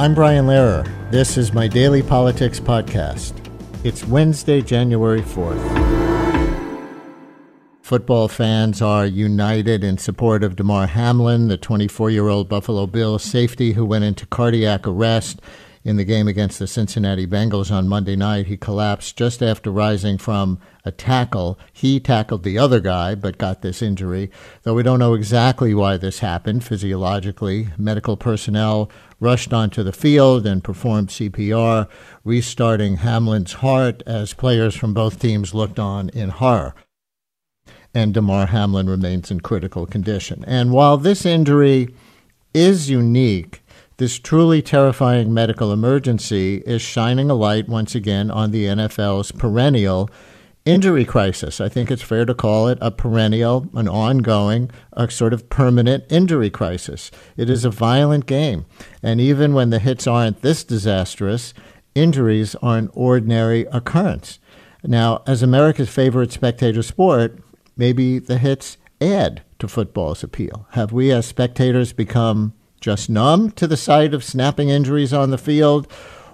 I'm Brian Lehrer. This is my daily politics podcast. It's Wednesday, January 4th. Football fans are united in support of Damar Hamlin, the 24 year old Buffalo Bills safety who went into cardiac arrest in the game against the Cincinnati Bengals on Monday night. He collapsed just after rising from a tackle. He tackled the other guy, but got this injury. Though we don't know exactly why this happened physiologically, medical personnel rushed onto the field and performed CPR, restarting Hamlin's heart as players from both teams looked on in horror. And Damar Hamlin remains in critical condition. And while this injury is unique, this truly terrifying medical emergency is shining a light once again on the NFL's perennial injury crisis. I think it's fair to call it a perennial, an ongoing, a sort of permanent injury crisis. It is a violent game. And even when the hits aren't this disastrous, injuries are an ordinary occurrence. Now, as America's favorite spectator sport, maybe the hits add to football's appeal. Have we as spectators become just numb to the sight of snapping injuries on the field?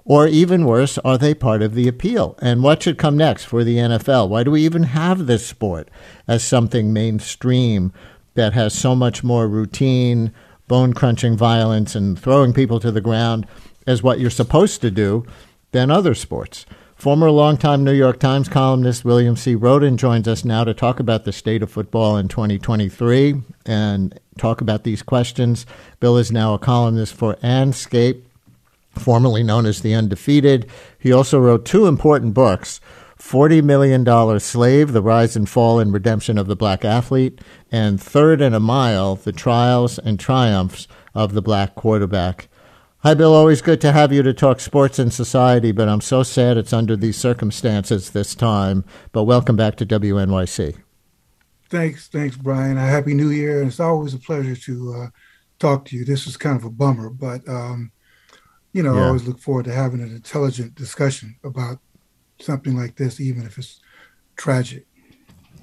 Or even worse, are they part of the appeal? And what should come next for the NFL? Why do we even have this sport as something mainstream that has so much more routine, bone crunching violence, and throwing people to the ground as what you're supposed to do than other sports? Former longtime New York Times columnist William C. Rhoden joins us now to talk about the state of football in 2023 and talk about these questions. Bill is now a columnist for Andscape, formerly known as The Undefeated. He also wrote two important books. $40 million Slave, The Rise and Fall and Redemption of the Black Athlete, and Third and a Mile, The Trials and Triumphs of the Black Quarterback. Hi, Bill. Always good to have you to talk sports and society, but I'm so sad it's under these circumstances this time. But welcome back to WNYC. Thanks, thanks, Brian. A happy New Year. And it's always a pleasure to uh, talk to you. This is kind of a bummer, but um, you know, yeah. I always look forward to having an intelligent discussion about something like this, even if it's tragic.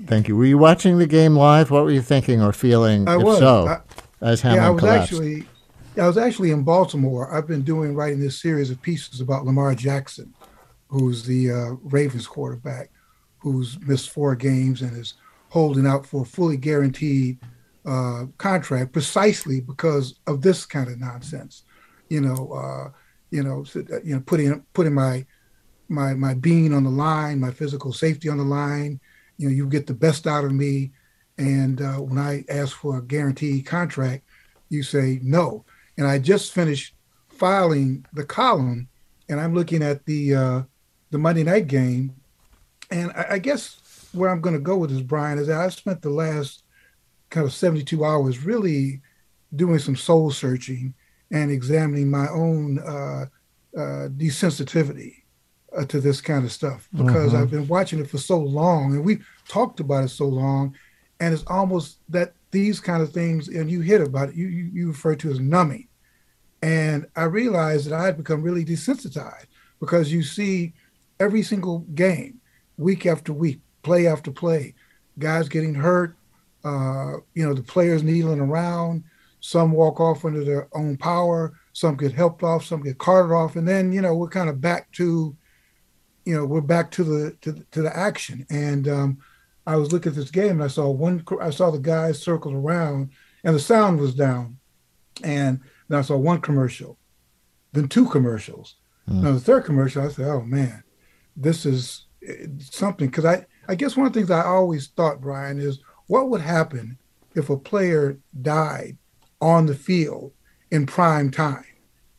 Thank you. Were you watching the game live? What were you thinking or feeling? I was. So, I, as Hamlin yeah, I was collapsed? actually I was actually in Baltimore. I've been doing writing this series of pieces about Lamar Jackson, who's the uh, Ravens quarterback, who's missed four games and is holding out for a fully guaranteed uh, contract precisely because of this kind of nonsense. You know, uh, you know, uh, you know, putting putting my my my being on the line, my physical safety on the line. You know, you get the best out of me, and uh, when I ask for a guaranteed contract, you say no and I just finished filing the column, and I'm looking at the uh, the Monday night game, and I, I guess where I'm going to go with this, Brian, is that I've spent the last kind of 72 hours really doing some soul searching and examining my own uh, uh, desensitivity uh, to this kind of stuff because mm-hmm. I've been watching it for so long and we've talked about it so long, and it's almost that these kind of things, and you hit about it, you, you, you refer to as numbing. And I realized that I had become really desensitized because you see every single game, week after week, play after play, guys getting hurt, uh, you know, the players kneeling around, some walk off under their own power, some get helped off, some get carted off, and then, you know, we're kind of back to, you know, we're back to the to, to the action. And um, I was looking at this game and I saw one, I saw the guys circle around and the sound was down. And then I saw one commercial, then two commercials. Mm. Now the third commercial, I said, "Oh man, this is eh, something." Because I, I guess one of the things I always thought, Brian, is what would happen if a player died on the field in prime time.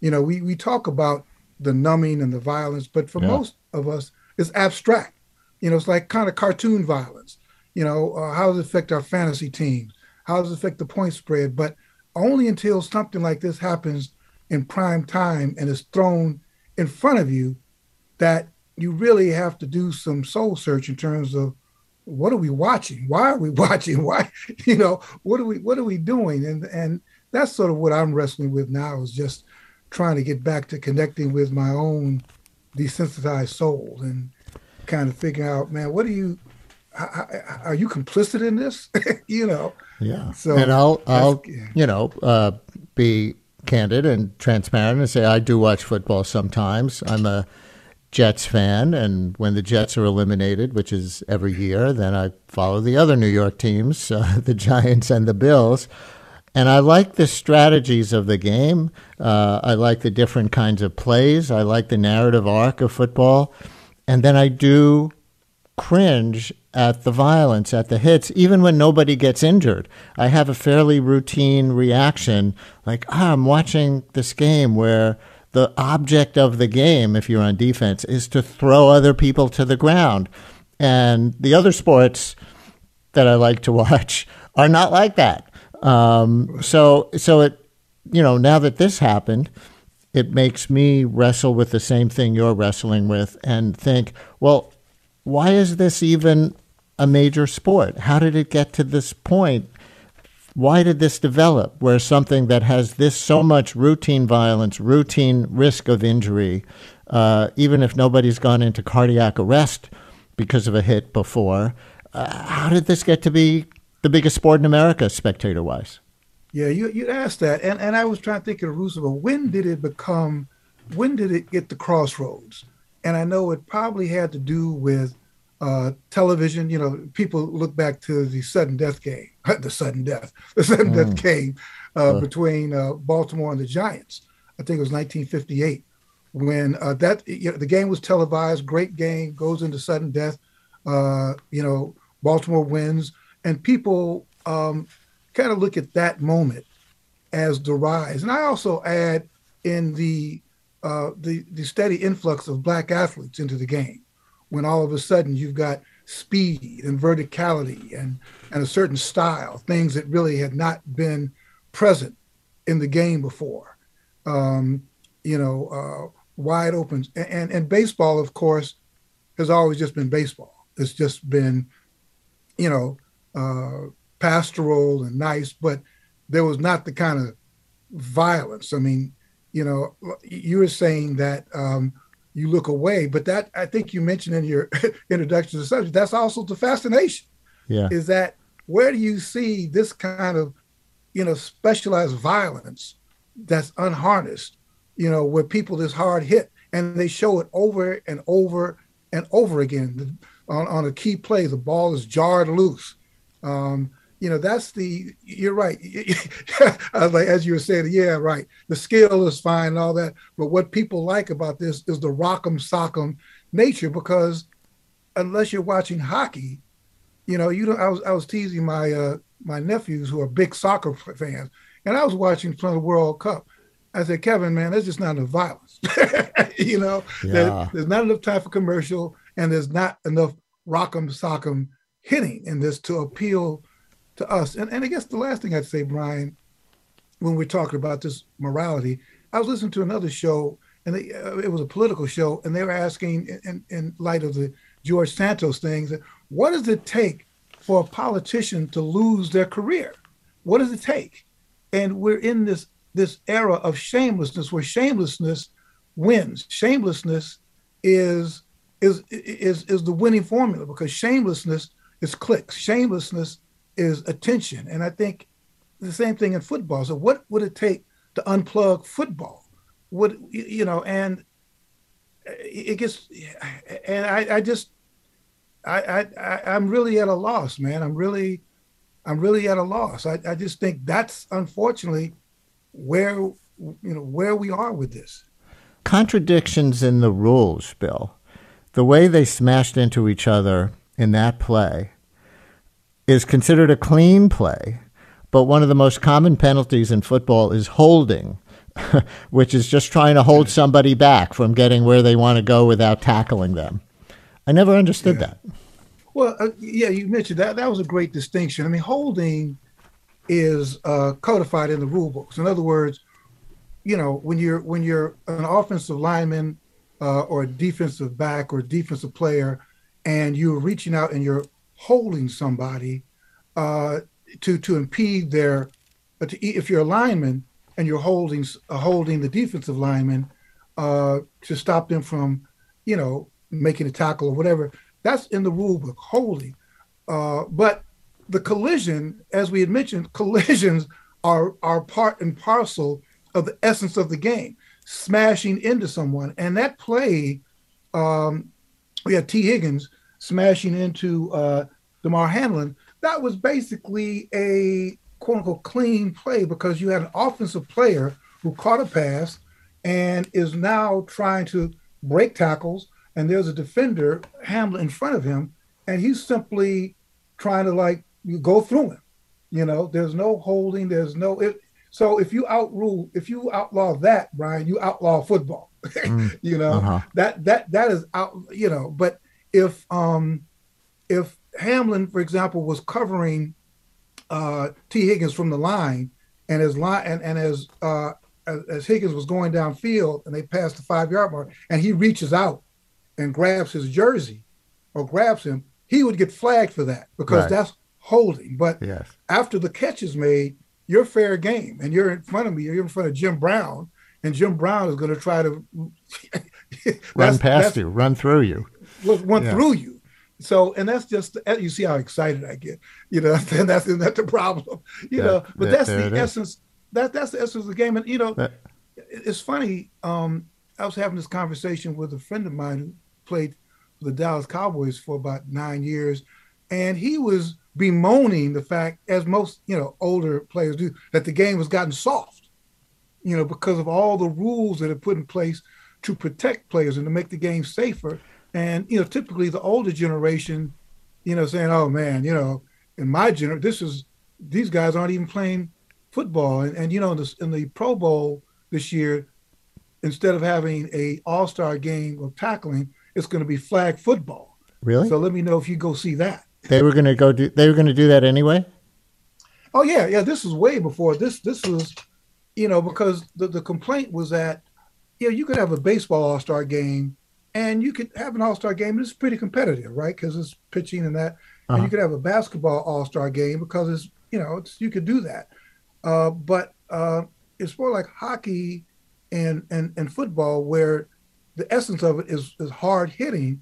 You know, we we talk about the numbing and the violence, but for yeah. most of us, it's abstract. You know, it's like kind of cartoon violence. You know, uh, how does it affect our fantasy teams? How does it affect the point spread? But only until something like this happens in prime time and is thrown in front of you that you really have to do some soul search in terms of what are we watching? Why are we watching? Why, you know, what are we what are we doing? And and that's sort of what I'm wrestling with now is just trying to get back to connecting with my own desensitized soul and kind of figuring out, man, what are you are you complicit in this? you know. Yeah. So and I'll I'll you know uh, be candid and transparent and say I do watch football sometimes. I'm a Jets fan, and when the Jets are eliminated, which is every year, then I follow the other New York teams, uh, the Giants and the Bills. And I like the strategies of the game. Uh, I like the different kinds of plays. I like the narrative arc of football. And then I do cringe at the violence, at the hits, even when nobody gets injured. I have a fairly routine reaction like, ah, I'm watching this game where the object of the game, if you're on defense, is to throw other people to the ground. And the other sports that I like to watch are not like that. Um, so, so it, you know, now that this happened, it makes me wrestle with the same thing you're wrestling with and think, well, why is this even a major sport? How did it get to this point? Why did this develop where something that has this so much routine violence, routine risk of injury, uh, even if nobody's gone into cardiac arrest because of a hit before, uh, how did this get to be the biggest sport in America, spectator wise? Yeah, you you asked that, and and I was trying to think of Roosevelt. When did it become? When did it get the crossroads? And I know it probably had to do with uh, television. You know, people look back to the sudden death game, the sudden death, the sudden mm. death game uh, between uh, Baltimore and the Giants. I think it was 1958 when uh, that you know, the game was televised. Great game goes into sudden death. Uh, you know, Baltimore wins, and people um, kind of look at that moment as the rise. And I also add in the uh, the the steady influx of black athletes into the game when all of a sudden you've got speed and verticality and, and a certain style, things that really had not been present in the game before. Um, you know, uh, wide open. And, and, and baseball, of course, has always just been baseball. It's just been, you know, uh, pastoral and nice, but there was not the kind of violence. I mean, you know, you were saying that um, you look away. But that I think you mentioned in your introduction to the subject, that's also the fascination. Yeah. Is that where do you see this kind of, you know, specialized violence that's unharnessed, you know, where people is hard hit and they show it over and over and over again on, on a key play, the ball is jarred loose. Um, you know, that's the, you're right. like, as you were saying, yeah, right. The skill is fine and all that. But what people like about this is the rock'em sock'em nature because unless you're watching hockey, you know, you don't, I was, I was teasing my, uh, my nephews who are big soccer fans and I was watching from the World Cup. I said, Kevin, man, there's just not enough violence. you know, yeah. there, there's not enough time for commercial and there's not enough rock'em sock'em hitting in this to appeal to us. And, and I guess the last thing I'd say, Brian, when we're talking about this morality, I was listening to another show, and they, uh, it was a political show, and they were asking, in, in light of the George Santos things, what does it take for a politician to lose their career? What does it take? And we're in this this era of shamelessness, where shamelessness wins. Shamelessness is is is is the winning formula because shamelessness is clicks. Shamelessness is attention. And I think the same thing in football. So what would it take to unplug football? Would you know? And it gets, and I, I just, I, I, I'm really at a loss, man. I'm really, I'm really at a loss. I, I just think that's unfortunately where you know where we are with this. Contradictions in the rules, Bill. The way they smashed into each other in that play is considered a clean play, but one of the most common penalties in football is holding, which is just trying to hold somebody back from getting where they want to go without tackling them. I never understood yeah. that. Well, uh, yeah, you mentioned that. That was a great distinction. I mean, holding is uh, codified in the rule books. In other words, you know, when you're when you're an offensive lineman uh, or a defensive back or a defensive player, and you're reaching out and you're holding somebody uh, to to impede their, uh, to, if you're a lineman and you're holding uh, holding the defensive lineman uh, to stop them from, you know, making a tackle or whatever. That's in the rule book, holding. Uh, but the collision, as we had mentioned, collisions are are part and parcel of the essence of the game, smashing into someone. And that play, um, we had Tee Higgins smashing into uh, Damar Hamlin. That was basically a quote unquote clean play because you had an offensive player who caught a pass and is now trying to break tackles. And there's a defender, Hamlin, in front of him, and he's simply trying to like go through him. You know, there's no holding, there's no. It, so if you outrule, if you outlaw that, Brian, you outlaw football. Mm, you know uh-huh. that that that is out. You know, but if um if Hamlin, for example, was covering uh, Tee Higgins from the line, and as line and, and as, uh, as as Higgins was going downfield, and they passed the five yard mark, and he reaches out and grabs his jersey or grabs him, he would get flagged for that because right. that's holding. But yes. after the catch is made, you're fair game, and you're in front of me. You're in front of Jim Brown, and Jim Brown is going to try to run past you, run through you, run yeah. through you. So, and that's just you see how excited I get, you know. And that's that's the problem, you yeah, know. But that's the essence. That that's the essence of the game. And you know, that, it's funny. Um, I was having this conversation with a friend of mine who played for the Dallas Cowboys for about nine years, and he was bemoaning the fact, as most you know older players do, that the game has gotten soft, you know, because of all the rules that are put in place to protect players and to make the game safer. And you know, typically the older generation, you know, saying, "Oh man, you know, in my gener, this is these guys aren't even playing football." And, and you know, in the, in the Pro Bowl this year, instead of having a All Star game of tackling, it's going to be flag football. Really? So let me know if you go see that. They were going to go do. They were going to do that anyway. Oh yeah, yeah. This was way before this. This was, you know, because the the complaint was that, you know, you could have a baseball All Star game and you could have an All Star game. It's pretty competitive, right? Because it's pitching and that. Uh-huh. And you uh-huh. could have a basketball All Star game because it's you know it's you could do that. Uh, but uh, it's more like hockey and and and football where the essence of it is is hard hitting.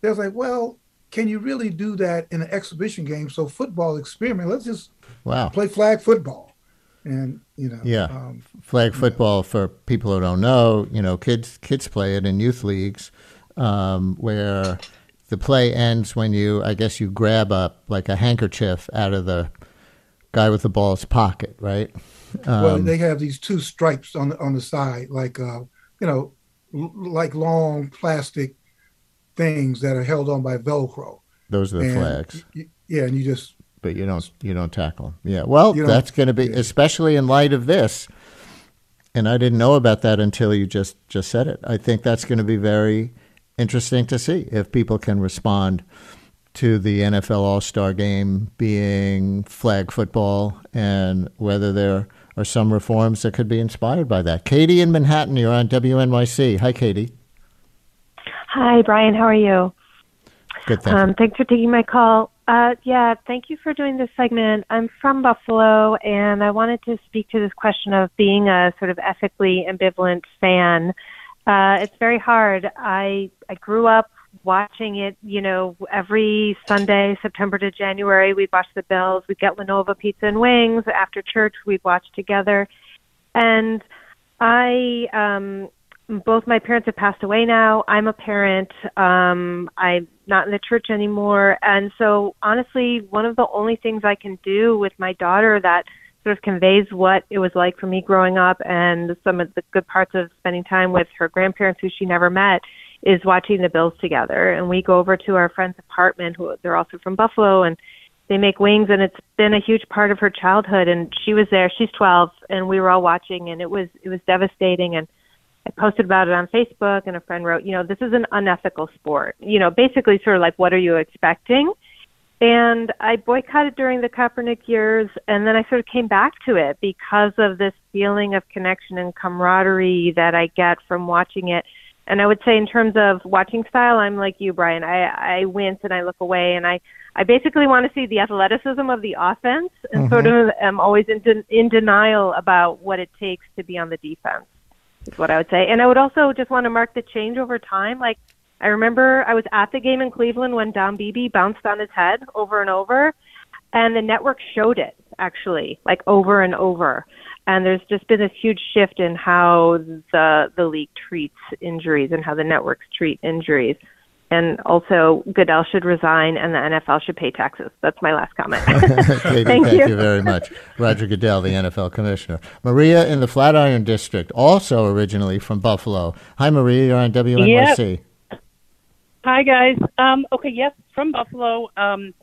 There's like, well, can you really do that in an exhibition game? So football experiment. Let's just wow play flag football and you know yeah um, flag football know. for people who don't know you know kids kids play it in youth leagues um, where the play ends when you, I guess, you grab a like a handkerchief out of the guy with the ball's pocket, right? Um, well, they have these two stripes on the on the side, like uh, you know, l- like long plastic things that are held on by Velcro. Those are the and flags. Y- yeah, and you just. But you don't you don't tackle them. Yeah. Well, that's going to be especially in light of this. And I didn't know about that until you just just said it. I think that's going to be very interesting to see if people can respond to the NFL All Star game being flag football and whether there are some reforms that could be inspired by that. Katie in Manhattan, you're on WNYC. Hi, Katie. Hi, Brian. How are you? Good. Thank um, thanks for taking my call. Uh, yeah, thank you for doing this segment. I'm from Buffalo, and I wanted to speak to this question of being a sort of ethically ambivalent fan. Uh, it's very hard. I I grew up watching it. You know, every Sunday, September to January, we'd watch the Bills. We'd get La Nova pizza and wings after church. We'd watch together, and I um, both my parents have passed away now. I'm a parent. Um, I'm not in the church anymore, and so honestly, one of the only things I can do with my daughter that sort of conveys what it was like for me growing up and some of the good parts of spending time with her grandparents who she never met is watching the bills together. And we go over to our friend's apartment who they're also from buffalo and they make wings and it's been a huge part of her childhood. And she was there. She's 12 and we were all watching and it was it was devastating. And I posted about it on Facebook and a friend wrote, you know, this is an unethical sport. You know, basically sort of like what are you expecting? And I boycotted during the Kaepernick years, and then I sort of came back to it because of this feeling of connection and camaraderie that I get from watching it. And I would say in terms of watching style, I'm like you, Brian. I I wince and I look away, and I I basically want to see the athleticism of the offense, and mm-hmm. sort of am always in de- in denial about what it takes to be on the defense. Is what I would say. And I would also just want to mark the change over time. Like I remember I was at the game in Cleveland when Don Beebe bounced on his head over and over, and the network showed it actually, like over and over. And there's just been this huge shift in how the the league treats injuries and how the networks treat injuries. And also, Goodell should resign, and the NFL should pay taxes. That's my last comment. Katie, thank, thank you. you. very much, Roger Goodell, the NFL commissioner. Maria in the Flatiron District, also originally from Buffalo. Hi, Maria. You're on WNYC. Yep. Hi, guys. Um, okay, yes, from Buffalo. Um,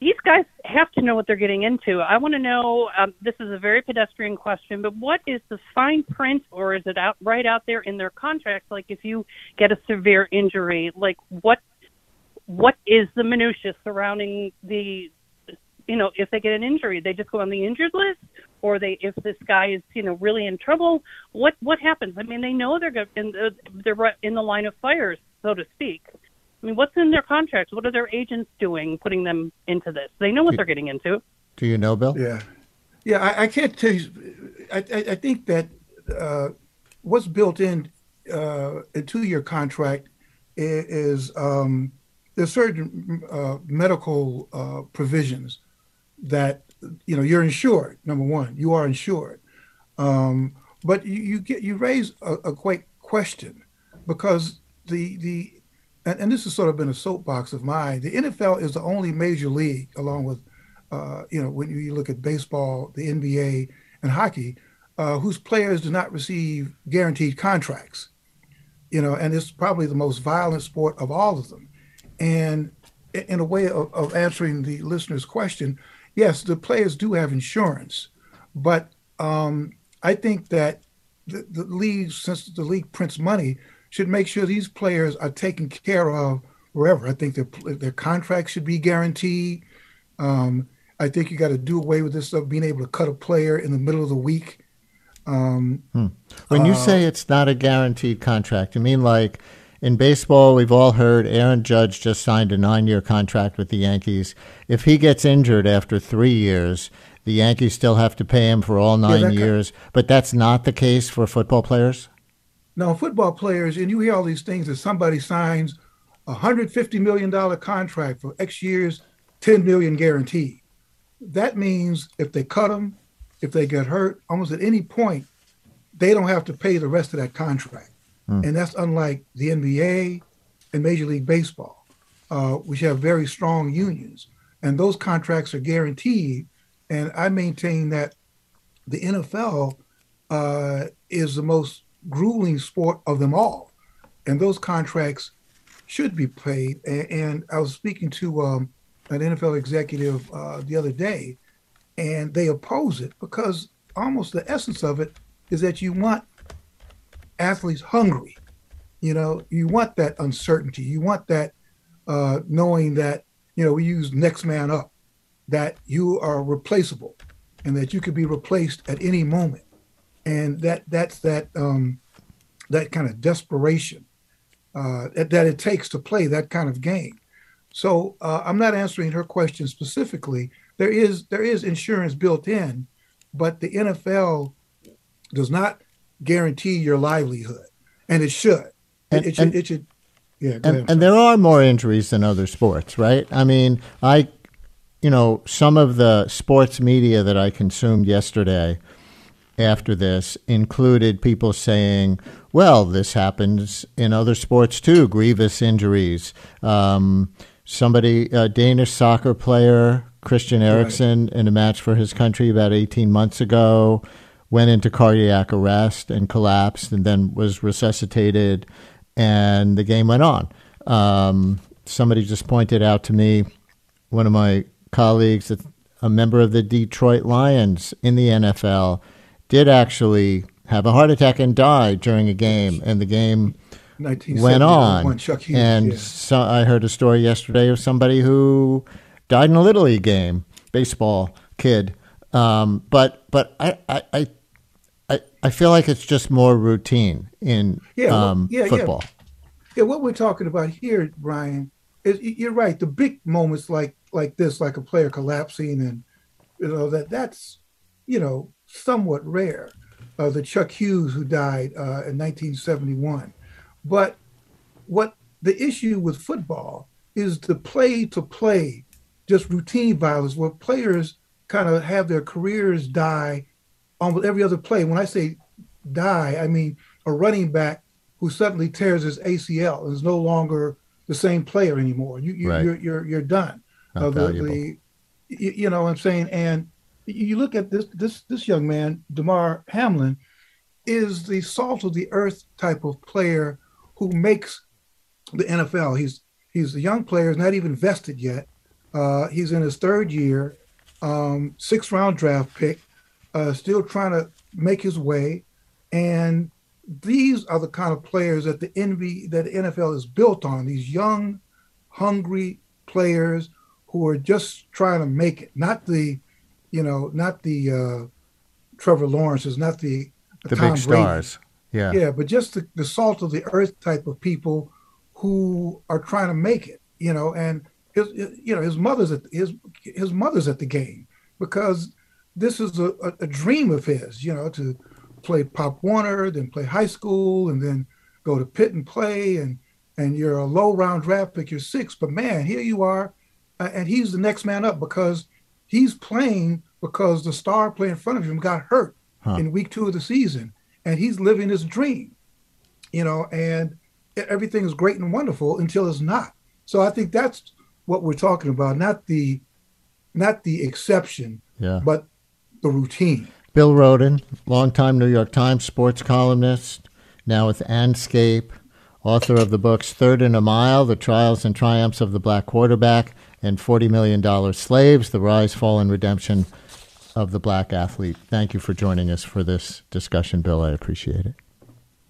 these guys have to know what they're getting into. I want to know. Um, this is a very pedestrian question, but what is the fine print, or is it out right out there in their contracts? Like, if you get a severe injury, like what what is the minutia surrounding the, you know, if they get an injury, they just go on the injured list, or they if this guy is you know really in trouble, what what happens? I mean, they know they're in the, they're in the line of fire, so to speak. I mean, what's in their contracts? What are their agents doing, putting them into this? They know what do, they're getting into. Do you know, Bill? Yeah, yeah. I, I can't tell you. I, I, I think that uh, what's built in uh, two-year contract is, is um, there's certain uh, medical uh, provisions that you know you're insured. Number one, you are insured. Um, but you, you, get you raise a, a great question because the the and, and this has sort of been a soapbox of mine. The NFL is the only major league, along with, uh, you know, when you look at baseball, the NBA, and hockey, uh, whose players do not receive guaranteed contracts. You know, and it's probably the most violent sport of all of them. And in a way of, of answering the listener's question, yes, the players do have insurance, but um, I think that the, the league, since the league prints money, should make sure these players are taken care of wherever. I think their their contracts should be guaranteed. Um, I think you got to do away with this stuff, being able to cut a player in the middle of the week. Um, hmm. When you uh, say it's not a guaranteed contract, you mean like in baseball, we've all heard Aaron Judge just signed a nine year contract with the Yankees. If he gets injured after three years, the Yankees still have to pay him for all nine yeah, years. Kind of, but that's not the case for football players? Now, football players, and you hear all these things that somebody signs a $150 million contract for X years, 10 million guaranteed. That means if they cut them, if they get hurt, almost at any point, they don't have to pay the rest of that contract. Mm. And that's unlike the NBA and Major League Baseball, uh, which have very strong unions. And those contracts are guaranteed. And I maintain that the NFL uh, is the most grueling sport of them all. And those contracts should be paid. And, I was speaking to um, an NFL executive uh, the other day, and they oppose it because almost the essence of it is that you want athletes hungry. You know, you want that uncertainty. You want that uh, knowing that, you know, we use next man up, that you are replaceable and that you could be replaced at any moment and that that's that um, that kind of desperation uh, that it takes to play that kind of game. So uh, I'm not answering her question specifically. There is there is insurance built in, but the NFL does not guarantee your livelihood, and it should. And, it, should. it should. Yeah. And, and there are more injuries than other sports, right? I mean, I, you know, some of the sports media that I consumed yesterday after this included people saying, well, this happens in other sports too, grievous injuries. Um, somebody, a Danish soccer player, Christian Eriksen, right. in a match for his country about 18 months ago, went into cardiac arrest and collapsed and then was resuscitated, and the game went on. Um, somebody just pointed out to me, one of my colleagues, a member of the Detroit Lions in the NFL did actually have a heart attack and die during a game, and the game went on. Hughes, and yeah. so I heard a story yesterday of somebody who died in a little league game, baseball kid. Um, but but I, I, I I, feel like it's just more routine in Yeah, um, yeah, yeah. football. Yeah, what we're talking about here, Brian, is you're right. The big moments like like this, like a player collapsing, and you know that that's you know somewhat rare. Uh, the Chuck Hughes who died uh, in 1971, but what the issue with football is the play to play, just routine violence, where players kind of have their careers die almost every other play. When I say die, I mean a running back who suddenly tears his ACL and is no longer the same player anymore. You, you Right. you're, you're you're done. Uh, the, the you, you know what I'm saying, and you look at this this this young man, Damar Hamlin, is the salt of the earth type of player who makes the NFL. He's he's a young player, he's not even vested yet. Uh, he's in his third year, um, sixth round draft pick, uh, still trying to make his way. And these are the kind of players that the NB that the NFL is built on. These young, hungry players who are just trying to make it. Not the, you know, not the uh, Trevor Lawrence's, not the The Tom big Brady. stars. Yeah. Yeah, but just the, the salt of the earth type of people who are trying to make it, you know, and his, you know, his mother's at his his mother's at the game because this is a, a, a dream of his, you know, to play Pop Warner, then play high school, and then go to Pitt and play, and and you're a low round draft pick, you're six, but man, here you are, uh, and he's the next man up because he's playing because the star player in front of him got hurt Huh. in week two of the season, and he's living his dream, you know, and everything is great and wonderful until it's not. So I think that's what we're talking about, not the not the exception, Yeah. but the routine. Bill Rhoden, longtime New York Times sports columnist, now with Andscape, author of the books Third and a Mile, The Trials and Triumphs of the Black Quarterback, and $40 Million Slaves, The Rise, Fall, and Redemption of the Black Athlete. Thank you for joining us for this discussion, Bill. I appreciate it.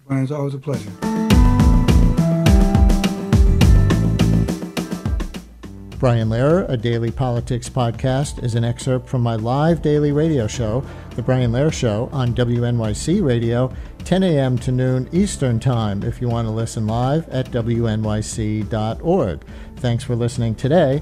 Brian, it's always a pleasure. Brian Lehrer, a daily politics podcast, is an excerpt from my live daily radio show, The Brian Lehrer Show, on WNYC Radio, 10 a.m. to noon Eastern Time, if you want to listen live at WNYC.org. Thanks for listening today.